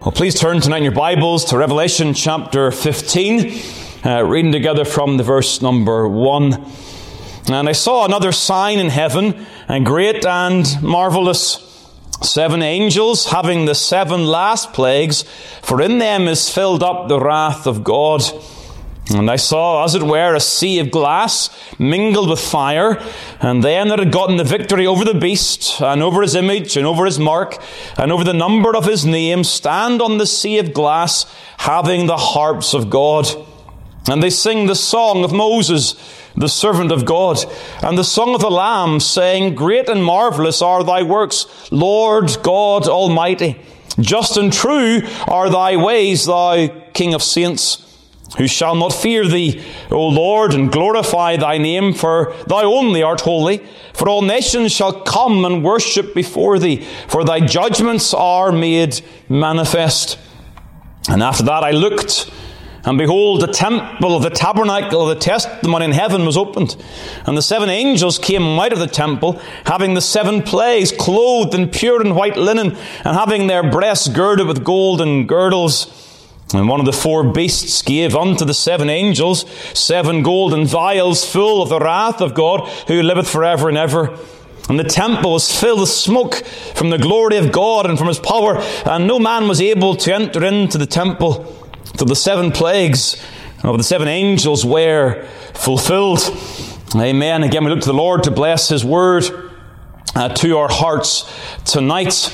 Well, please turn tonight in your Bibles to Revelation chapter 15, uh, reading together from the verse number 1. And I saw another sign in heaven, and great and marvelous. Seven angels having the seven last plagues, for in them is filled up the wrath of God. And I saw, as it were, a sea of glass mingled with fire, and them that had gotten the victory over the beast, and over his image, and over his mark, and over the number of his name, stand on the sea of glass, having the harps of God. And they sing the song of Moses, the servant of God, and the song of the Lamb, saying, Great and marvelous are thy works, Lord God Almighty. Just and true are thy ways, thou King of saints who shall not fear thee, O Lord, and glorify thy name, for thou only art holy. For all nations shall come and worship before thee, for thy judgments are made manifest. And after that I looked, and behold, the temple of the tabernacle of the testimony in heaven was opened. And the seven angels came out of the temple, having the seven plagues, clothed in pure and white linen, and having their breasts girded with golden girdles. And one of the four beasts gave unto the seven angels seven golden vials full of the wrath of God who liveth forever and ever. And the temple was filled with smoke from the glory of God and from his power, and no man was able to enter into the temple till the seven plagues of the seven angels were fulfilled. Amen. Again, we look to the Lord to bless his word uh, to our hearts tonight.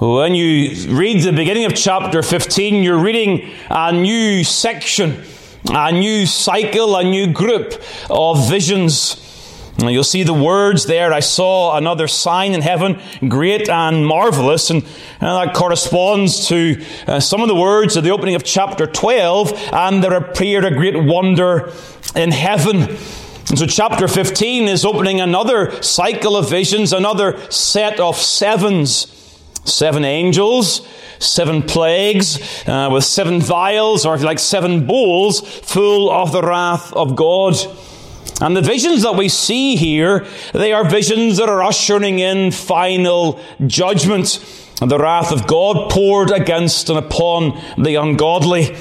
When you read the beginning of chapter 15, you're reading a new section, a new cycle, a new group of visions. You'll see the words there. I saw another sign in heaven, great and marvelous. And, that corresponds to uh, some of the words of the opening of chapter 12. And there appeared a great wonder in heaven. And so chapter 15 is opening another cycle of visions, another set of sevens. Seven angels, seven plagues, uh, with seven vials, or if you like, seven bowls full of the wrath of God. And the visions that we see here, they are visions that are ushering in final judgment. And the wrath of God poured against and upon the ungodly.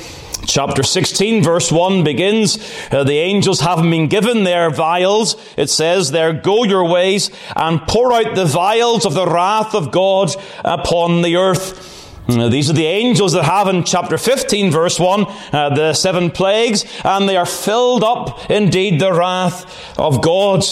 Chapter 16, verse 1 begins, uh, the angels having been given their vials, it says there, go your ways and pour out the vials of the wrath of God upon the earth. Uh, these are the angels that have in chapter 15, verse 1, uh, the seven plagues, and they are filled up indeed the wrath of God.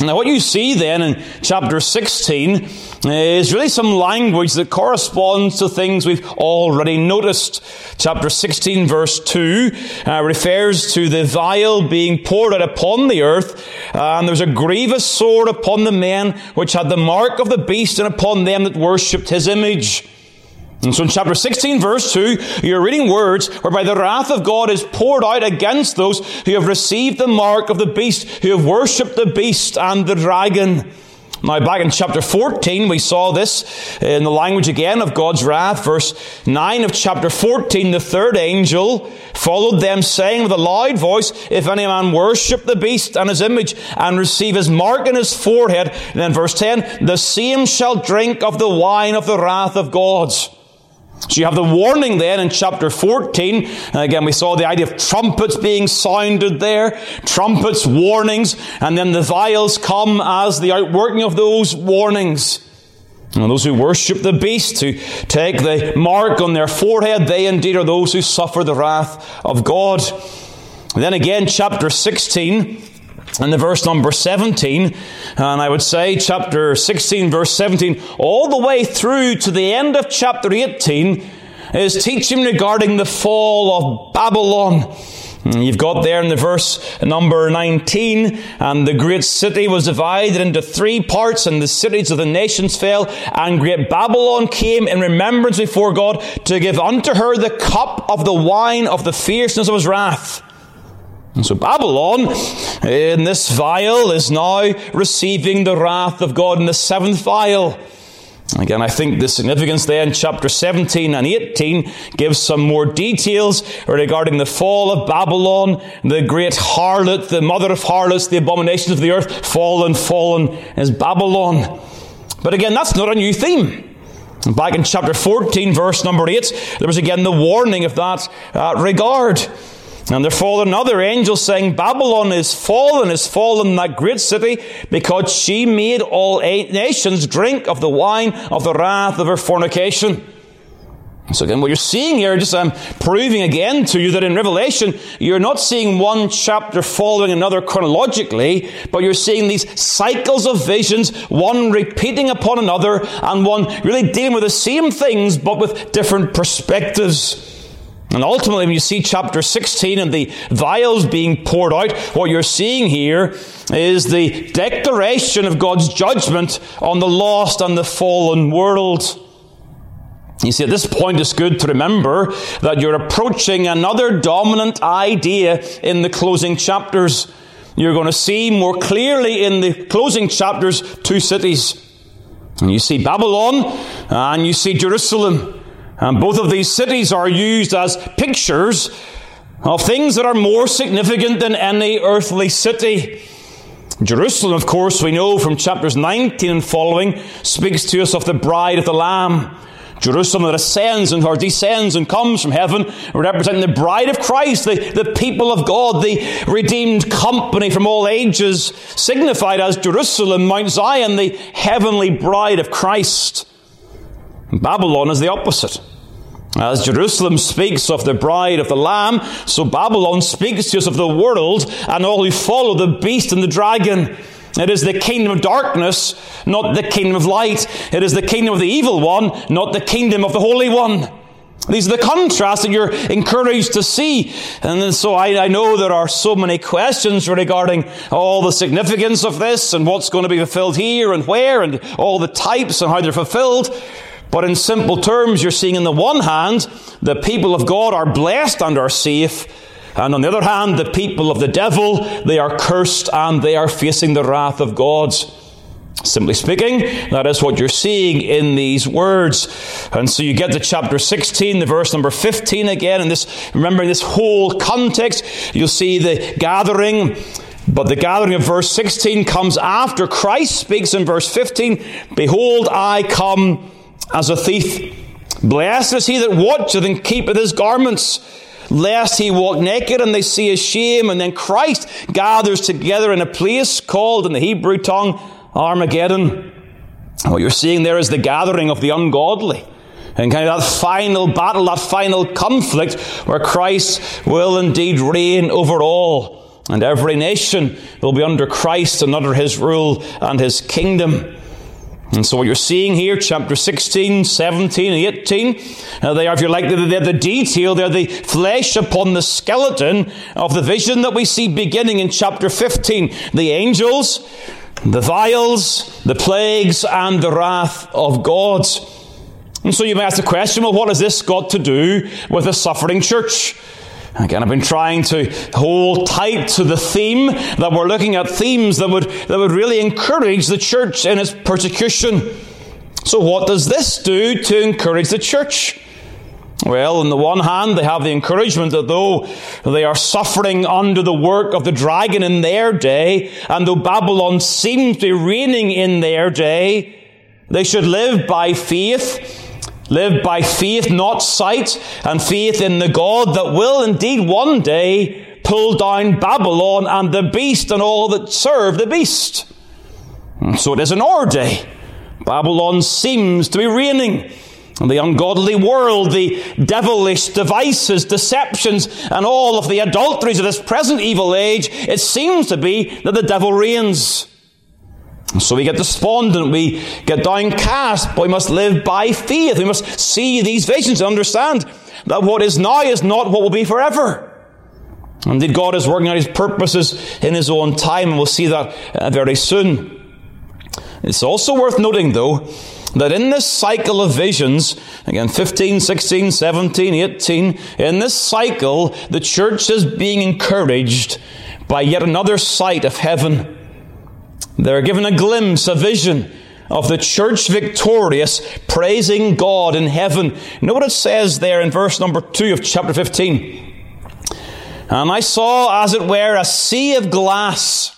Now, what you see then in chapter 16 is really some language that corresponds to things we've already noticed. Chapter 16, verse 2, uh, refers to the vial being poured out upon the earth, and there's a grievous sword upon the men which had the mark of the beast and upon them that worshipped his image. And so in chapter 16 verse 2, you're reading words whereby the wrath of God is poured out against those who have received the mark of the beast, who have worshipped the beast and the dragon. Now, back in chapter 14, we saw this in the language again of God's wrath. Verse 9 of chapter 14, the third angel followed them, saying with a loud voice, If any man worship the beast and his image and receive his mark in his forehead, and then verse 10, the same shall drink of the wine of the wrath of God. So you have the warning then in chapter 14. And again, we saw the idea of trumpets being sounded there. Trumpets, warnings, and then the vials come as the outworking of those warnings. And those who worship the beast, who take the mark on their forehead, they indeed are those who suffer the wrath of God. And then again, chapter 16, and the verse number 17, and I would say chapter 16, verse 17, all the way through to the end of chapter 18, is teaching regarding the fall of Babylon. You've got there in the verse number 19, and the great city was divided into three parts, and the cities of the nations fell, and great Babylon came in remembrance before God to give unto her the cup of the wine of the fierceness of his wrath. And so Babylon, in this vial, is now receiving the wrath of God in the seventh vial. Again, I think the significance there in chapter 17 and 18 gives some more details regarding the fall of Babylon, the great harlot, the mother of harlots, the abominations of the earth, fallen, fallen is Babylon. But again, that's not a new theme. Back in chapter 14, verse number 8, there was again the warning of that uh, regard. And there followed another angel saying, Babylon is fallen, is fallen, that great city, because she made all eight nations drink of the wine of the wrath of her fornication. So again, what you're seeing here, just I'm proving again to you that in Revelation, you're not seeing one chapter following another chronologically, but you're seeing these cycles of visions, one repeating upon another, and one really dealing with the same things, but with different perspectives. And ultimately, when you see chapter 16 and the vials being poured out, what you're seeing here is the declaration of God's judgment on the lost and the fallen world. You see, at this point, it's good to remember that you're approaching another dominant idea in the closing chapters. You're going to see more clearly in the closing chapters two cities. And you see Babylon and you see Jerusalem. And both of these cities are used as pictures of things that are more significant than any earthly city. Jerusalem, of course, we know from chapters 19 and following, speaks to us of the bride of the Lamb. Jerusalem that ascends and or descends and comes from heaven, representing the bride of Christ, the, the people of God, the redeemed company from all ages, signified as Jerusalem, Mount Zion, the heavenly bride of Christ. Babylon is the opposite. As Jerusalem speaks of the bride of the Lamb, so Babylon speaks to us of the world and all who follow the beast and the dragon. It is the kingdom of darkness, not the kingdom of light. It is the kingdom of the evil one, not the kingdom of the Holy One. These are the contrasts that you're encouraged to see. And so I, I, know there are so many questions regarding all the significance of this and what's going to be fulfilled here and where and all the types and how they're fulfilled. But in simple terms, you're seeing on the one hand, the people of God are blessed and are safe. And on the other hand, the people of the devil, they are cursed and they are facing the wrath of God. Simply speaking, that is what you're seeing in these words. And so you get to chapter 16, the verse number 15 again, and this, remembering this whole context, you'll see the gathering but the gathering of verse 16 comes after Christ speaks in verse 15 Behold, I come as a thief. Blessed is he that watcheth and keepeth his garments, lest he walk naked and they see his shame. And then Christ gathers together in a place called in the Hebrew tongue Armageddon. What you're seeing there is the gathering of the ungodly. And kind of that final battle, that final conflict where Christ will indeed reign over all. And every nation will be under Christ and under his rule and his kingdom. And so what you're seeing here, chapter 16, 17, and 18, uh, they are, if you like, they're the detail, they're the flesh upon the skeleton of the vision that we see beginning in chapter 15. The angels, the vials, the plagues, and the wrath of God. And so you may ask the question, well, what has this got to do with the suffering church? Again, I've been trying to hold tight to the theme that we're looking at themes that would, that would really encourage the church in its persecution. So, what does this do to encourage the church? Well, on the one hand, they have the encouragement that though they are suffering under the work of the dragon in their day, and though Babylon seems to be reigning in their day, they should live by faith Live by faith, not sight, and faith in the God that will indeed one day pull down Babylon and the beast and all that serve the beast. So it is in our day. Babylon seems to be reigning. And the ungodly world, the devilish devices, deceptions, and all of the adulteries of this present evil age, it seems to be that the devil reigns. So we get despondent, we get downcast, but we must live by faith. We must see these visions and understand that what is now is not what will be forever. Indeed, God is working out His purposes in His own time, and we'll see that uh, very soon. It's also worth noting, though, that in this cycle of visions, again 15, 16, 17, 18, in this cycle, the church is being encouraged by yet another sight of heaven. They're given a glimpse, a vision of the church victorious, praising God in heaven. You know what it says there in verse number 2 of chapter 15? And I saw, as it were, a sea of glass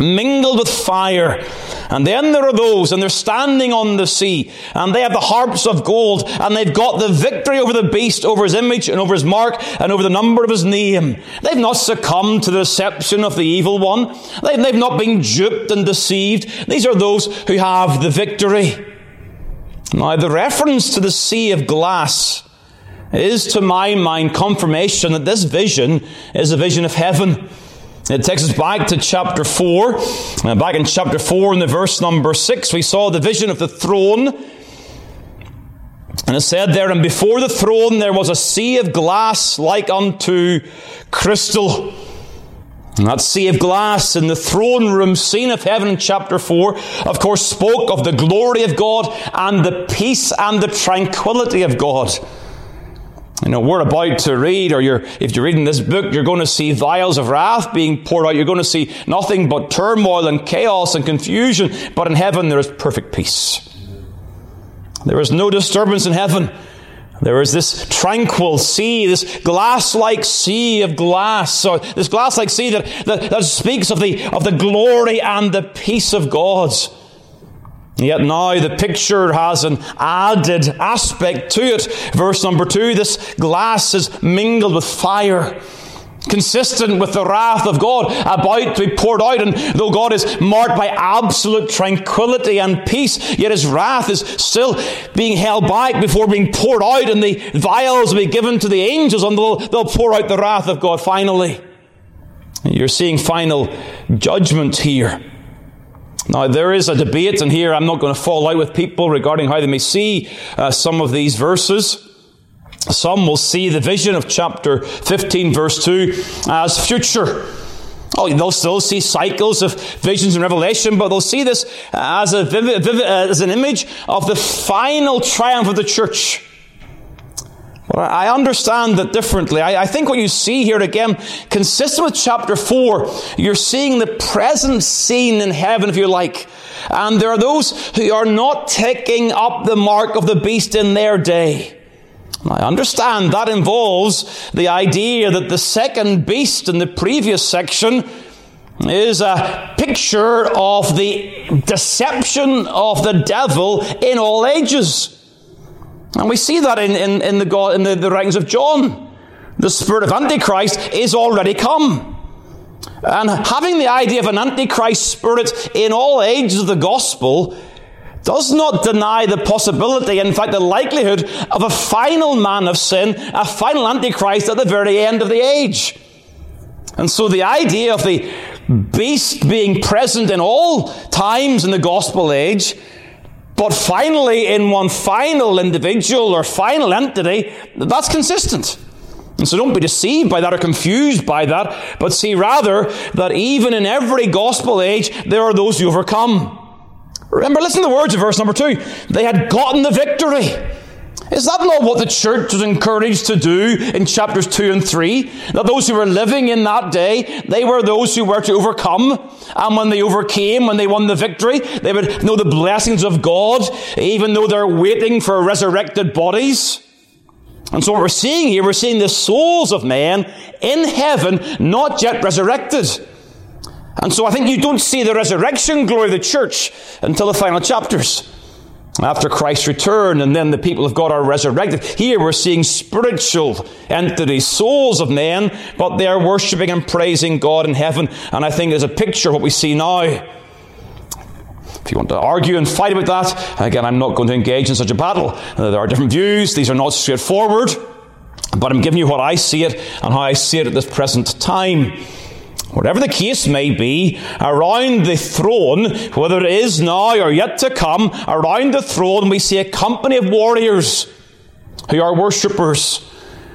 mingled with fire. And then there are those, and they're standing on the sea, and they have the harps of gold, and they've got the victory over the beast, over his image, and over his mark, and over the number of his name. They've not succumbed to the deception of the evil one. They've, not been duped and deceived. These are those who have the victory. Now, the reference to the sea of glass is, to my mind, confirmation that this vision is a vision of heaven. It takes us back to chapter 4. Uh, back in chapter 4, in the verse number 6, we saw the vision of the throne. And it said there, And before the throne there was a sea of glass like unto crystal. And that sea of glass in the throne room scene of heaven in chapter 4, of course, spoke of the glory of God and the peace and the tranquility of God. You know, we're about to read, or you're, if you're reading this book, you're going to see vials of wrath being poured out. You're going to see nothing but turmoil and chaos and confusion. But in heaven, there is perfect peace. There is no disturbance in heaven. There is this tranquil sea, this glass-like sea of glass, or this glass-like sea that, that, that speaks of the, of the glory and the peace of God. Yet now the picture has an added aspect to it. Verse number two, this glass is mingled with fire. Consistent with the wrath of God about to be poured out. And though God is marked by absolute tranquility and peace, yet his wrath is still being held back before being poured out, and the vials will be given to the angels, and they'll, they'll pour out the wrath of God finally. You're seeing final judgment here. Now, there is a debate, and here I'm not going to fall out with people regarding how they may see uh, some of these verses. Some will see the vision of chapter 15, verse 2, as future. Oh, they'll still see cycles of visions and revelation, but they'll see this as, a vivid, vivid, as an image of the final triumph of the church. But I understand that differently. I, I, think what you see here again, consistent with chapter 4, you're seeing the present scene in heaven, if you like. And there are those who are not taking up the mark of the beast in their day. I understand that involves the idea that the second beast in the previous section is a picture of the deception of the devil in all ages. And we see that in, in, in, the, God, in the, the writings of John. The spirit of Antichrist is already come. And having the idea of an Antichrist spirit in all ages of the gospel does not deny the possibility, in fact, the likelihood of a final man of sin, a final Antichrist at the very end of the age. And so the idea of the beast being present in all times in the gospel age but finally, in one final individual or final entity, that's consistent. And so don't be deceived by that or confused by that, but see rather that even in every gospel age, there are those who overcome. Remember, listen to the words of verse number two. They had gotten the victory. Is that not what the church was encouraged to do in chapters 2 and 3? That those who were living in that day, they were those who were to overcome. And when they overcame, when they won the victory, they would know the blessings of God, even though they're waiting for resurrected bodies. And so what we're seeing here, we're seeing the souls of men in heaven, not yet resurrected. And so I think you don't see the resurrection glory of the church until the final chapters after Christ's return, and then the people of God are resurrected. Here we're seeing spiritual entities, souls of men, but they are worshiping and praising God in heaven. And I think there's a picture of what we see now. If you want to argue and fight about that, again, I'm not going to engage in such a battle. Uh, there are different views, these are not straightforward, but I'm giving you what I see it and how I see it at this present time. Whatever the case may be, around the throne, whether it is now or yet to come, around the throne we see a company of warriors who are worshippers.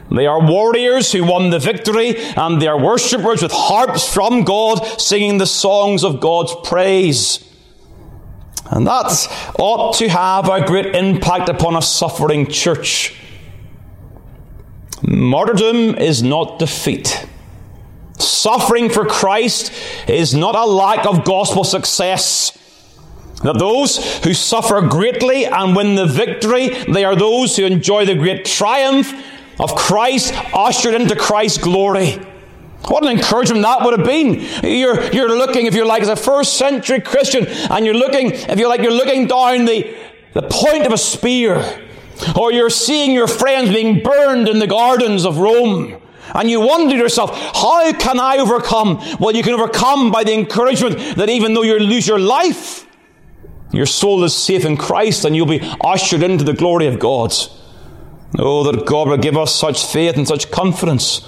They are warriors who won the victory, and they are worshippers with harps from God, singing the songs of God's praise. And that ought to have a great impact upon a suffering church. Martyrdom is not defeat. Suffering for Christ is not a lack of gospel success. That those who suffer greatly and win the victory, they are those who enjoy the great triumph of Christ ushered into Christ's glory. What an encouragement that would have been. You're, you're looking, if you're like, as a first century Christian, and you're looking, if you're like, you're looking down the, the point of a spear, or you're seeing your friends being burned in the gardens of Rome, and you wonder yourself, how can I overcome? Well, you can overcome by the encouragement that even though you lose your life, your soul is safe in Christ and you'll be ushered into the glory of God. Oh, that God will give us such faith and such confidence.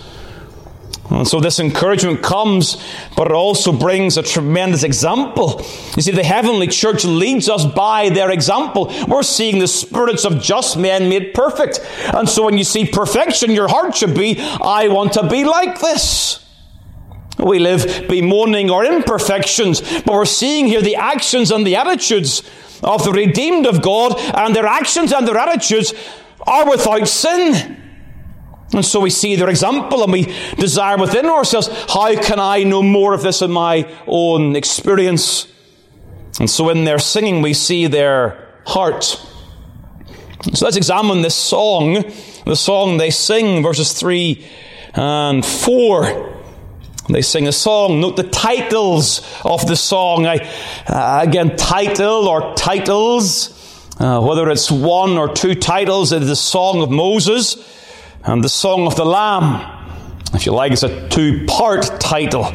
And so this encouragement comes, but it also brings a tremendous example. You see, the heavenly church leads us by their example. We're seeing the spirits of just men made perfect. And so when you see perfection, your heart should be, I want to be like this. We live bemoaning our imperfections, but we're seeing here the actions and the attitudes of the redeemed of God, and their actions and their attitudes are without sin. And so we see their example and we desire within ourselves, how can I know more of this in my own experience? And so in their singing, we see their heart. So let's examine this song, the song they sing, verses 3 and 4. They sing a song. Note the titles of the song. I, uh, again, title or titles, uh, whether it's one or two titles, it is the Song of Moses and the Song of the Lamb. If you like, it's a two part title.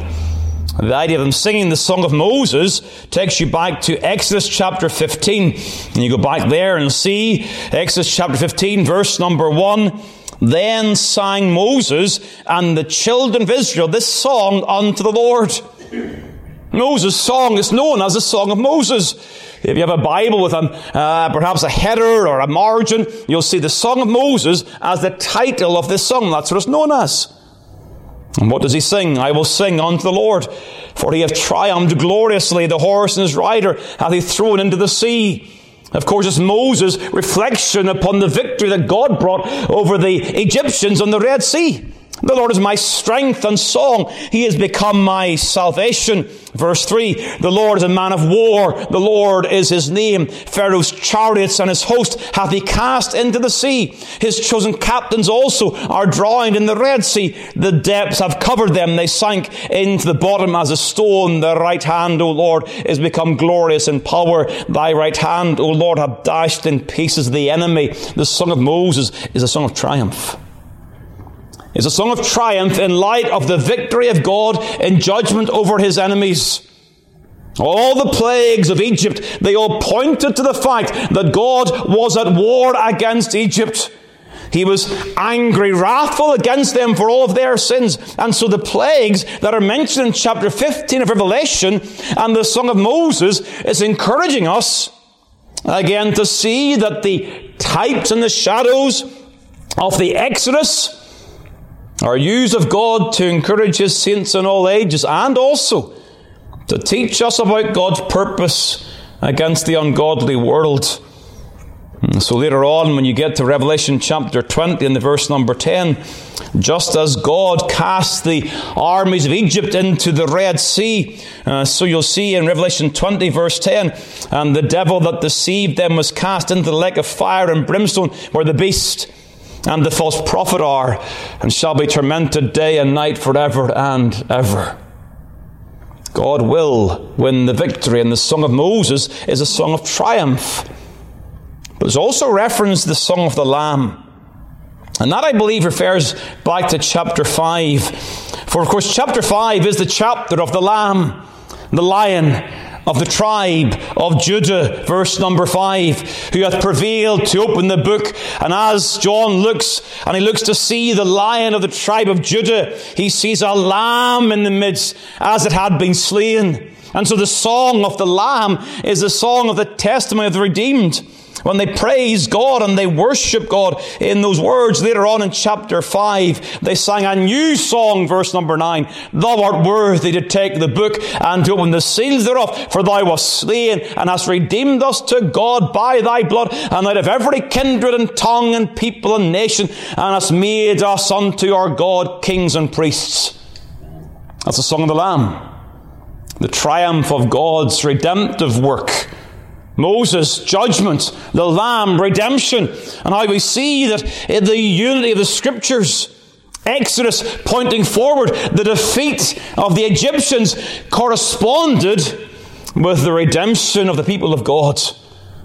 The idea of them singing the Song of Moses takes you back to Exodus chapter 15. And you go back there and see Exodus chapter 15, verse number 1. Then sang Moses and the children of Israel this song unto the Lord. Moses' song is known as the Song of Moses. If you have a Bible with a, uh, perhaps a header or a margin, you'll see the Song of Moses as the title of this song. That's what it's known as. And what does he sing? I will sing unto the Lord, for he hath triumphed gloriously. The horse and his rider hath he thrown into the sea. Of course, it's Moses' reflection upon the victory that God brought over the Egyptians on the Red Sea. The Lord is my strength and song. He has become my salvation. Verse 3 The Lord is a man of war. The Lord is his name. Pharaoh's chariots and his host hath he cast into the sea. His chosen captains also are drowned in the Red Sea. The depths have covered them. They sank into the bottom as a stone. The right hand, O Lord, is become glorious in power. Thy right hand, O Lord, hath dashed in pieces the enemy. The song of Moses is a song of triumph is a song of triumph in light of the victory of God in judgment over his enemies. All the plagues of Egypt, they all pointed to the fact that God was at war against Egypt. He was angry, wrathful against them for all of their sins. And so the plagues that are mentioned in chapter 15 of Revelation and the Song of Moses is encouraging us again to see that the types and the shadows of the Exodus are used of God to encourage His saints in all ages and also to teach us about God's purpose against the ungodly world. So later on, when you get to Revelation chapter 20 and the verse number 10, just as God cast the armies of Egypt into the Red Sea, uh, so you'll see in Revelation 20 verse 10, and the devil that deceived them was cast into the lake of fire and brimstone where the beast and the false prophet are, and shall be tormented day and night forever and ever. God will win the victory, and the Song of Moses is a song of triumph. But it's also referenced the Song of the Lamb. And that, I believe, refers back to chapter 5. For, of course, chapter 5 is the chapter of the Lamb, the lion of the tribe of Judah, verse number five, who hath prevailed to open the book. And as John looks, and he looks to see the lion of the tribe of Judah, he sees a lamb in the midst as it had been slain. And so the song of the lamb is the song of the testimony of the redeemed. When they praise God and they worship God in those words later on in chapter 5, they sang a new song, verse number 9. Thou art worthy to take the book and to open the seals thereof, for thou wast slain and hast redeemed us to God by thy blood and out of every kindred and tongue and people and nation and hast made us unto our God kings and priests. That's the song of the Lamb. The triumph of God's redemptive work Moses, judgment, the Lamb, redemption, and how we see that in the unity of the Scriptures, Exodus pointing forward, the defeat of the Egyptians corresponded with the redemption of the people of God.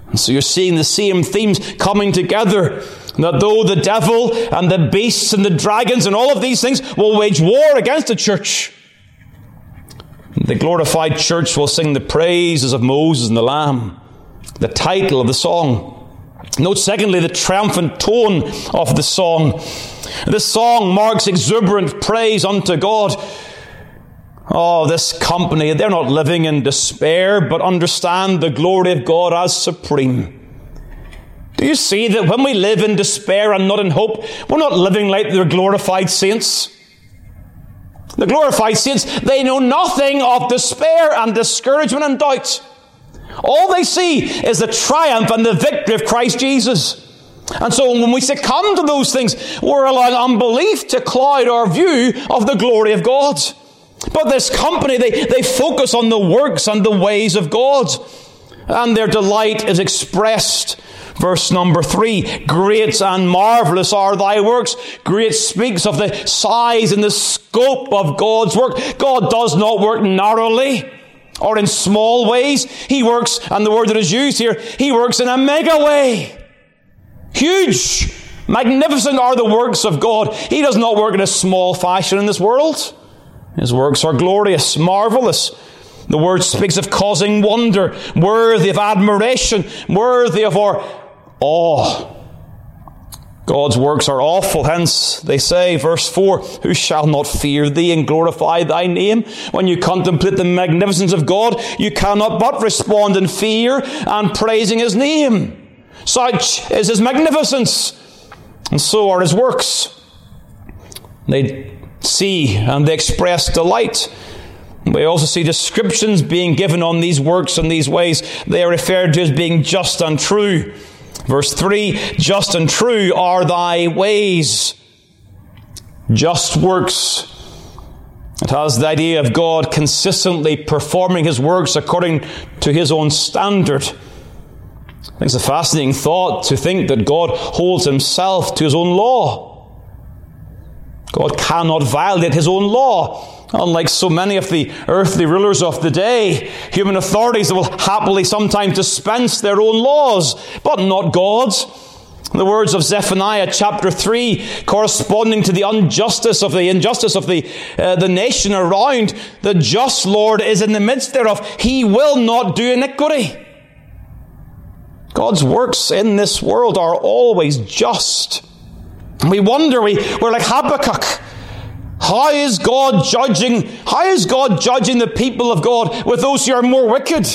And so you're seeing the same themes coming together. That though the devil and the beasts and the dragons and all of these things will wage war against the church, the glorified church will sing the praises of Moses and the Lamb the title of the song. Note, secondly, the triumphant tone of the song. This song marks exuberant praise unto God. Oh, this company, they're not living in despair, but understand the glory of God as supreme. Do you see that when we live in despair and not in hope, we're not living like the glorified saints? The glorified saints, they know nothing of despair and discouragement and doubt. All they see is the triumph and the victory of Christ Jesus. And so when we succumb to those things, we're allowing unbelief to cloud our view of the glory of God. But this company, they, they focus on the works and the ways of God. And their delight is expressed. Verse number three, great and marvelous are thy works. Great speaks of the size and the scope of God's work. God does not work narrowly or in small ways. He works, and the word that is used here, he works in a mega way. Huge, magnificent are the works of God. He does not work in a small fashion in this world. His works are glorious, marvelous. The word speaks of causing wonder, worthy of admiration, worthy of our awe. God's works are awful. Hence, they say, verse 4, Who shall not fear thee and glorify thy name? When you contemplate the magnificence of God, you cannot but respond in fear and praising his name. Such is his magnificence, and so are his works. They see and they express delight. We also see descriptions being given on these works and these ways. They are referred to as being just and true. Verse 3 Just and true are thy ways. Just works. It has the idea of God consistently performing his works according to his own standard. It's a fascinating thought to think that God holds himself to his own law. God cannot violate his own law. Unlike so many of the earthly rulers of the day, human authorities will happily sometimes dispense their own laws, but not God's. The words of Zephaniah chapter 3, corresponding to the injustice of the injustice of the, uh, the nation around, the just Lord is in the midst thereof. He will not do iniquity. God's works in this world are always just. We wonder, we, we're like Habakkuk. How is God judging? How is God judging the people of God with those who are more wicked?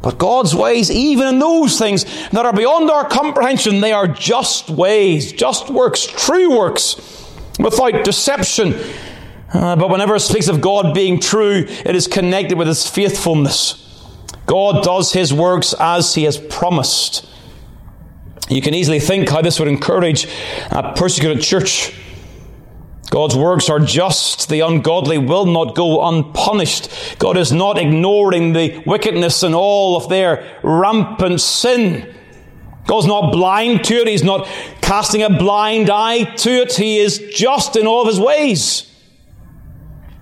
But God's ways, even in those things that are beyond our comprehension, they are just ways, just works, true works, without deception. Uh, but whenever it speaks of God being true, it is connected with His faithfulness. God does His works as He has promised. You can easily think how this would encourage a persecuted church God's works are just. The ungodly will not go unpunished. God is not ignoring the wickedness and all of their rampant sin. God's not blind to it. He's not casting a blind eye to it. He is just in all of his ways.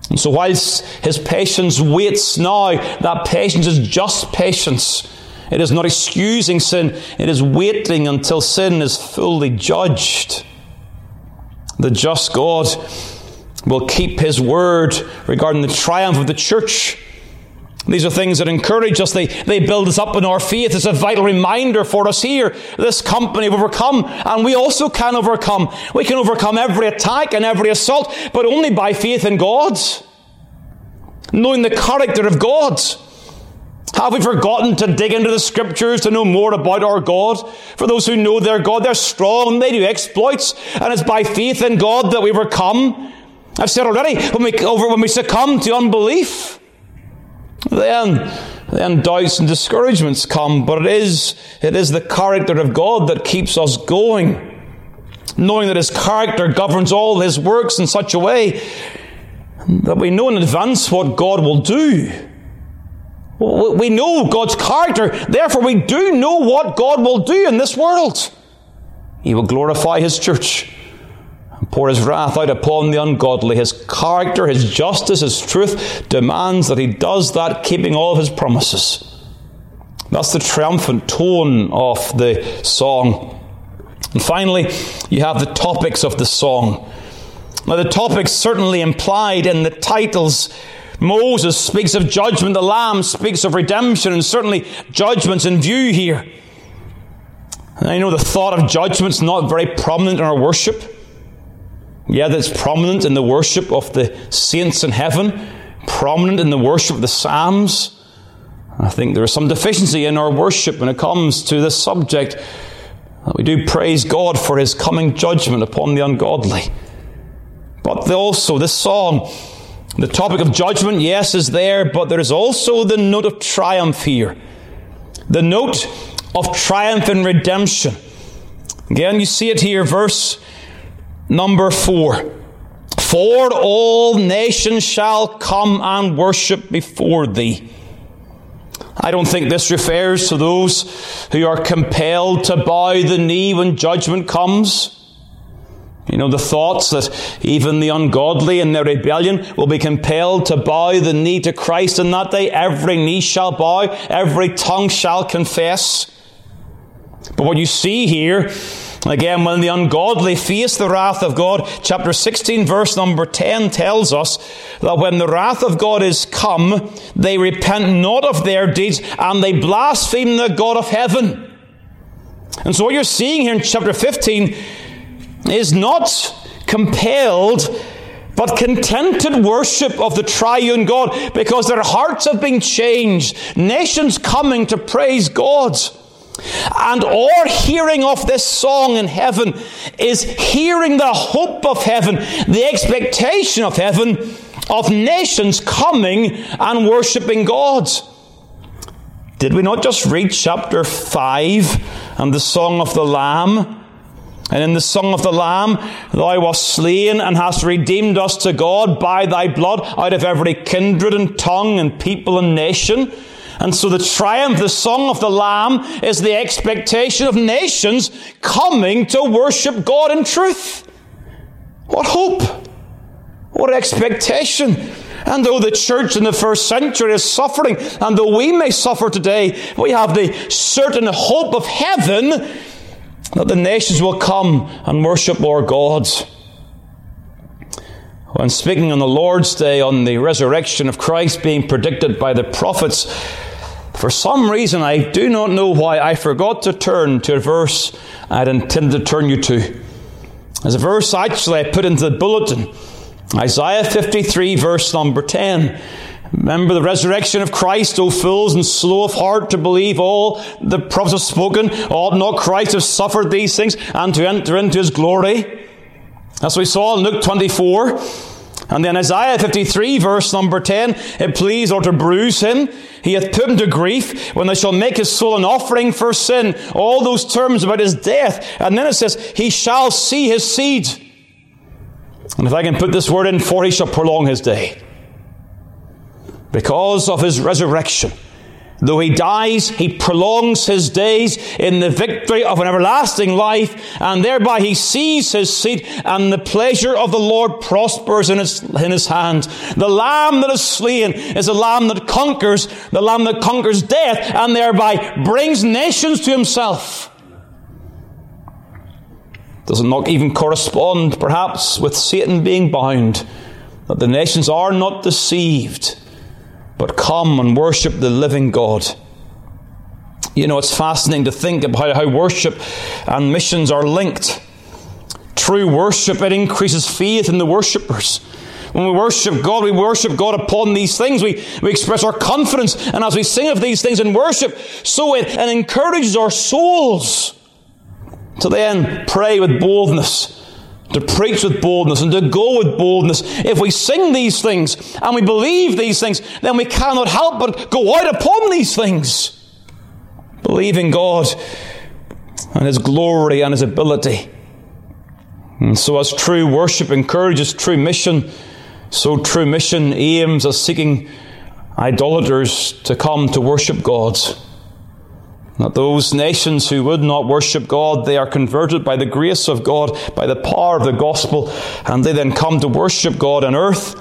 And so whilst his patience waits now, that patience is just patience. It is not excusing sin. It is waiting until sin is fully judged. The just God will keep his word regarding the triumph of the church. These are things that encourage us. They, they build us up in our faith. It's a vital reminder for us here. This company have overcome, and we also can overcome. We can overcome every attack and every assault, but only by faith in God. Knowing the character of God Have we forgotten to dig into the scriptures to know more about our God? For those who know their God, they're strong they do exploits, and it's by faith in God that we overcome. I've said already, when we, over, when we succumb to unbelief, then, then doubts and discouragements come, but it is, it is the character of God that keeps us going. Knowing that His character governs all His works in such a way that we know in advance what God will do. We know God's character, therefore we do know what God will do in this world. He will glorify His church and pour His wrath out upon the ungodly. His character, His justice, His truth demands that He does that, keeping all of His promises. That's the triumphant tone of the song. And finally, you have the topics of the song. Now, the topics certainly implied in the titles. Moses speaks of judgment, the Lamb speaks of redemption, and certainly judgment's in view here. And I know the thought of judgment's not very prominent in our worship. Yeah, that's prominent in the worship of the saints in heaven, prominent in the worship of the Psalms. I think there is some deficiency in our worship when it comes to this subject. We do praise God for His coming judgment upon the ungodly. But also, this song, the topic of judgment, yes, is there, but there is also the note of triumph here. The note of triumph and redemption. Again, you see it here, verse number four. For all nations shall come and worship before thee. I don't think this refers to those who are compelled to bow the knee when judgment comes. You know, the thoughts that even the ungodly in their rebellion will be compelled to bow the knee to Christ in that day. Every knee shall bow, every tongue shall confess. But what you see here, again, when the ungodly face the wrath of God, chapter 16, verse number 10 tells us that when the wrath of God is come, they repent not of their deeds and they blaspheme the God of heaven. And so what you're seeing here in chapter 15 is not compelled but contented worship of the triune God because their hearts have been changed. Nations coming to praise God. And our hearing of this song in heaven is hearing the hope of heaven, the expectation of heaven, of nations coming and worshipping God. Did we not just read chapter 5 and the song of the Lamb? And in the Song of the Lamb, thou wast slain and hast redeemed us to God by thy blood out of every kindred and tongue and people and nation. And so the triumph, the Song of the Lamb, is the expectation of nations coming to worship God in truth. What hope! What expectation! And though the church in the first century is suffering, and though we may suffer today, we have the certain hope of heaven that the nations will come and worship our gods. When speaking on the Lord's Day on the resurrection of Christ being predicted by the prophets, for some reason I do not know why I forgot to turn to a verse I'd intended to turn you to. As a verse actually I put into the bulletin, Isaiah 53 verse number 10. Remember the resurrection of Christ, O fools and slow of heart to believe all the prophets have spoken. Ought not Christ have suffered these things and to enter into his glory? As we saw in Luke 24. And then Isaiah 53 verse number 10, it pleased or to bruise him. He hath put him to grief when they shall make his soul an offering for sin. All those terms about his death. And then it says, he shall see his seed. And if I can put this word in, for he shall prolong his day because of his resurrection. Though he dies, he prolongs his days in the victory of an everlasting life, and thereby he sees his seat, and the pleasure of the Lord prospers in his, in his hand. The lamb that is slain is a lamb that conquers, the lamb that conquers death, and thereby brings nations to himself. Does it not even correspond, perhaps, with Satan being bound, that the nations are not deceived? But come and worship the living God. You know, it's fascinating to think about how worship and missions are linked. True worship, it increases faith in the worshippers. When we worship God, we worship God upon these things. We, we express our confidence. And as we sing of these things in worship, so it, it encourages our souls to then pray with boldness, to preach with boldness, and to go with boldness. If we sing these things and we believe these things, then we cannot help but go out upon these things, believing God and His glory and His ability. And so, as true worship encourages true mission, so true mission aims at seeking idolaters to come to worship God. That those nations who would not worship God, they are converted by the grace of God, by the power of the gospel, and they then come to worship God on earth.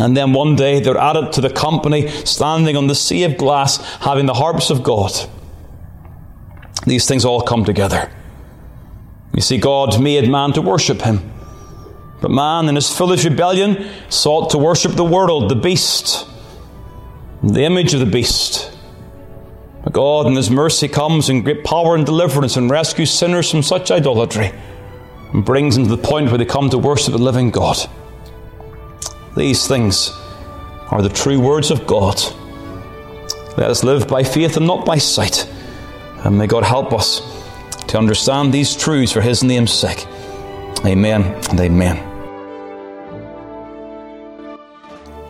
And then one day they're added to the company, standing on the sea of glass, having the harps of God. These things all come together. You see, God made man to worship him. But man, in his foolish rebellion, sought to worship the world, the beast, the image of the beast. But God, in His mercy, comes in great power and deliverance and rescues sinners from such idolatry and brings them to the point where they come to worship the living God. These things are the true words of God. Let us live by faith and not by sight. And may God help us to understand these truths for His name's sake. Amen and amen.